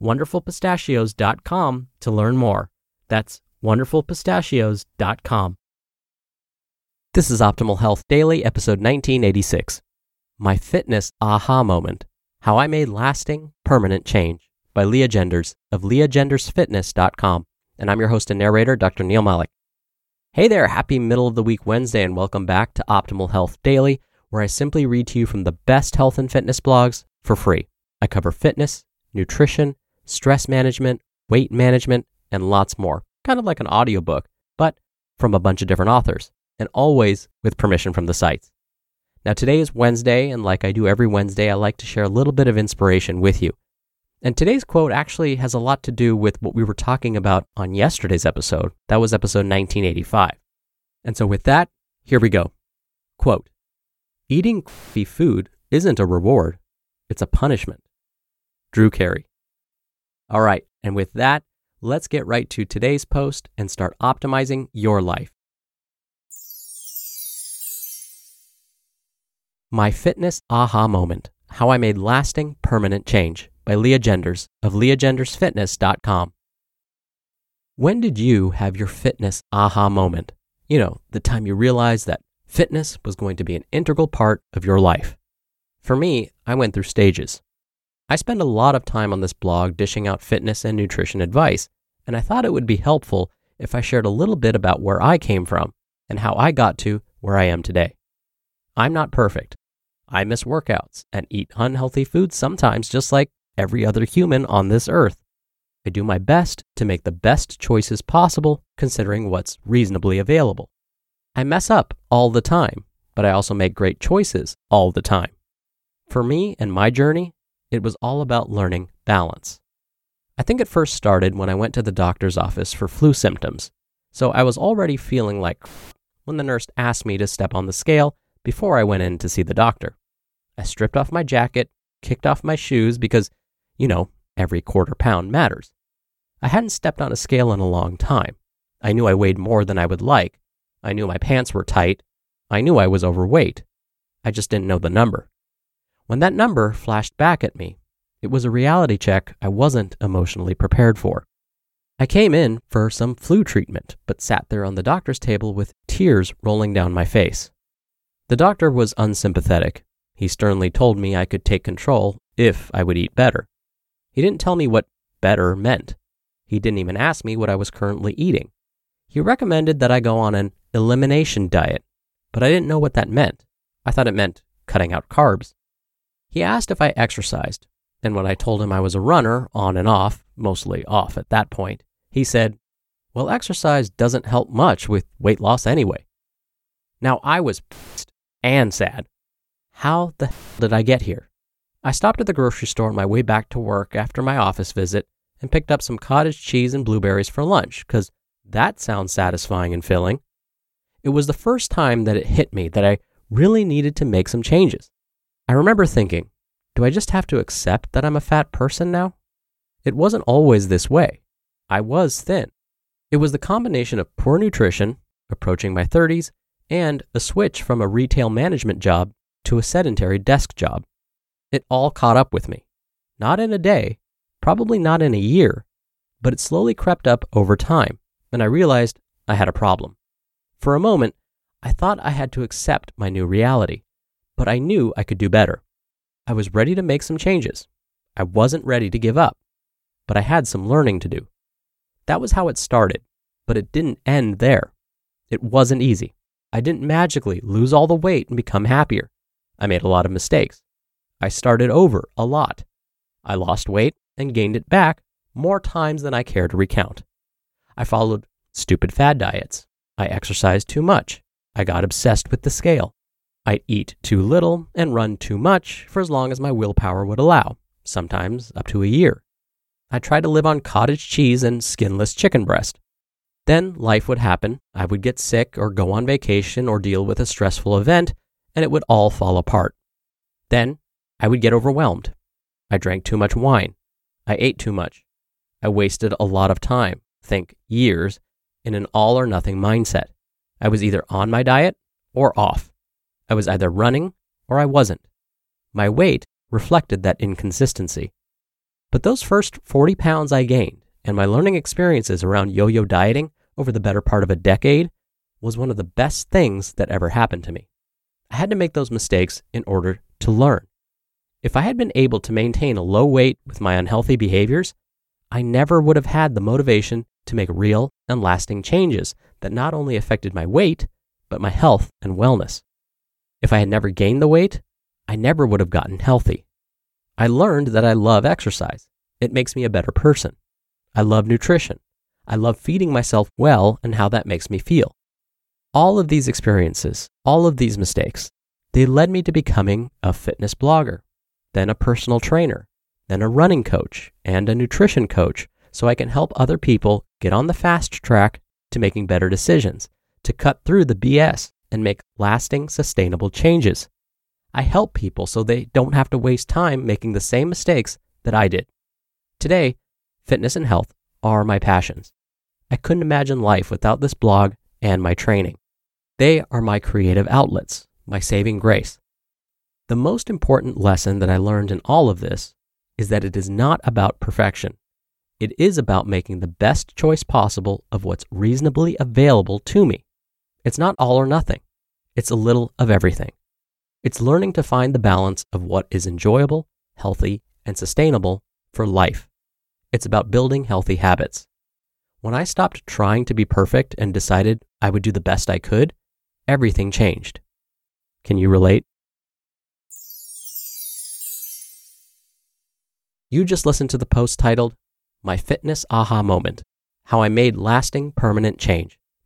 wonderfulpistachios.com to learn more. That's wonderfulpistachios.com. This is Optimal Health Daily, episode 1986. My Fitness Aha Moment How I Made Lasting, Permanent Change by Lea Genders of leagendersfitness.com. And I'm your host and narrator, Dr. Neal Malik. Hey there, happy middle of the week Wednesday, and welcome back to Optimal Health Daily, where I simply read to you from the best health and fitness blogs for free. I cover fitness, nutrition, stress management, weight management, and lots more. Kind of like an audiobook, but from a bunch of different authors, and always with permission from the sites. Now, today is Wednesday, and like I do every Wednesday, I like to share a little bit of inspiration with you. And today's quote actually has a lot to do with what we were talking about on yesterday's episode. That was episode 1985. And so, with that, here we go. Quote Eating crappy food isn't a reward, it's a punishment. Drew Carey. All right, and with that, let's get right to today's post and start optimizing your life. My Fitness Aha Moment How I Made Lasting, Permanent Change by Lea Genders of leagendersfitness.com. When did you have your fitness aha moment? You know, the time you realized that fitness was going to be an integral part of your life. For me, I went through stages. I spend a lot of time on this blog dishing out fitness and nutrition advice, and I thought it would be helpful if I shared a little bit about where I came from and how I got to where I am today. I'm not perfect. I miss workouts and eat unhealthy foods sometimes, just like every other human on this earth. I do my best to make the best choices possible considering what's reasonably available. I mess up all the time, but I also make great choices all the time. For me and my journey, it was all about learning balance. I think it first started when I went to the doctor's office for flu symptoms, so I was already feeling like when the nurse asked me to step on the scale before I went in to see the doctor. I stripped off my jacket, kicked off my shoes because you know, every quarter pound matters. I hadn't stepped on a scale in a long time. I knew I weighed more than I would like. I knew my pants were tight. I knew I was overweight. I just didn't know the number. When that number flashed back at me, it was a reality check I wasn't emotionally prepared for. I came in for some flu treatment, but sat there on the doctor's table with tears rolling down my face. The doctor was unsympathetic. He sternly told me I could take control if I would eat better. He didn't tell me what better meant. He didn't even ask me what I was currently eating. He recommended that I go on an elimination diet, but I didn't know what that meant. I thought it meant cutting out carbs. He asked if I exercised, and when I told him I was a runner, on and off, mostly off at that point, he said, Well, exercise doesn't help much with weight loss anyway. Now I was pissed and sad. How the hell did I get here? I stopped at the grocery store on my way back to work after my office visit and picked up some cottage cheese and blueberries for lunch because that sounds satisfying and filling. It was the first time that it hit me that I really needed to make some changes. I remember thinking, do I just have to accept that I'm a fat person now? It wasn't always this way. I was thin. It was the combination of poor nutrition, approaching my 30s, and a switch from a retail management job to a sedentary desk job. It all caught up with me. Not in a day, probably not in a year, but it slowly crept up over time, and I realized I had a problem. For a moment, I thought I had to accept my new reality, but I knew I could do better. I was ready to make some changes. I wasn't ready to give up, but I had some learning to do. That was how it started, but it didn't end there. It wasn't easy. I didn't magically lose all the weight and become happier. I made a lot of mistakes. I started over a lot. I lost weight and gained it back more times than I care to recount. I followed stupid fad diets. I exercised too much. I got obsessed with the scale. I'd eat too little and run too much for as long as my willpower would allow, sometimes up to a year. I tried to live on cottage cheese and skinless chicken breast. Then life would happen. I would get sick or go on vacation or deal with a stressful event, and it would all fall apart. Then I would get overwhelmed. I drank too much wine. I ate too much. I wasted a lot of time, think years, in an all or nothing mindset. I was either on my diet or off. I was either running or I wasn't. My weight reflected that inconsistency. But those first 40 pounds I gained and my learning experiences around yo yo dieting over the better part of a decade was one of the best things that ever happened to me. I had to make those mistakes in order to learn. If I had been able to maintain a low weight with my unhealthy behaviors, I never would have had the motivation to make real and lasting changes that not only affected my weight, but my health and wellness. If I had never gained the weight, I never would have gotten healthy. I learned that I love exercise. It makes me a better person. I love nutrition. I love feeding myself well and how that makes me feel. All of these experiences, all of these mistakes, they led me to becoming a fitness blogger, then a personal trainer, then a running coach and a nutrition coach so I can help other people get on the fast track to making better decisions, to cut through the BS and make lasting, sustainable changes. I help people so they don't have to waste time making the same mistakes that I did. Today, fitness and health are my passions. I couldn't imagine life without this blog and my training. They are my creative outlets, my saving grace. The most important lesson that I learned in all of this is that it is not about perfection. It is about making the best choice possible of what's reasonably available to me. It's not all or nothing, it's a little of everything. It's learning to find the balance of what is enjoyable, healthy, and sustainable for life. It's about building healthy habits. When I stopped trying to be perfect and decided I would do the best I could, everything changed. Can you relate? You just listened to the post titled My Fitness Aha Moment How I Made Lasting Permanent Change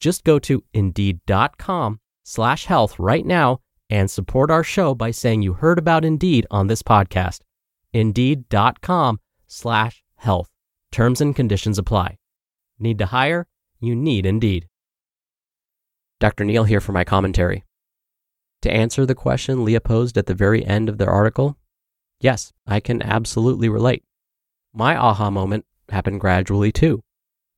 Just go to indeed.com slash health right now and support our show by saying you heard about Indeed on this podcast. Indeed.com slash health. Terms and conditions apply. Need to hire? You need Indeed. Dr. Neal here for my commentary. To answer the question Lea posed at the very end of their article, yes, I can absolutely relate. My aha moment happened gradually too.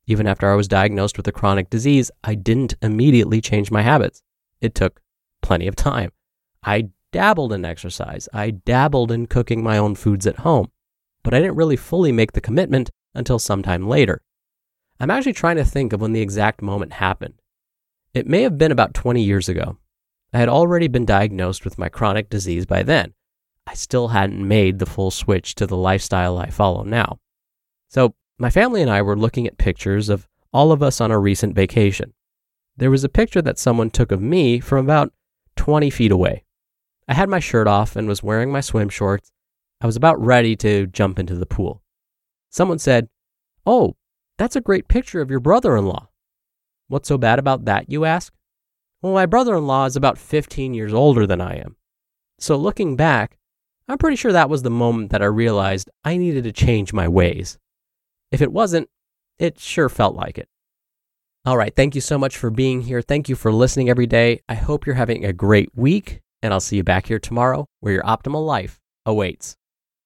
Even after I was diagnosed with a chronic disease, I didn't immediately change my habits. It took plenty of time. I dabbled in exercise, I dabbled in cooking my own foods at home, but I didn't really fully make the commitment until sometime later. I'm actually trying to think of when the exact moment happened. It may have been about 20 years ago. I had already been diagnosed with my chronic disease by then, I still hadn't made the full switch to the lifestyle I follow now. So, my family and I were looking at pictures of all of us on a recent vacation. There was a picture that someone took of me from about 20 feet away. I had my shirt off and was wearing my swim shorts. I was about ready to jump into the pool. Someone said, Oh, that's a great picture of your brother in law. What's so bad about that, you ask? Well, my brother in law is about 15 years older than I am. So looking back, I'm pretty sure that was the moment that I realized I needed to change my ways. If it wasn't, it sure felt like it. All right, thank you so much for being here. Thank you for listening every day. I hope you're having a great week, and I'll see you back here tomorrow where your optimal life awaits.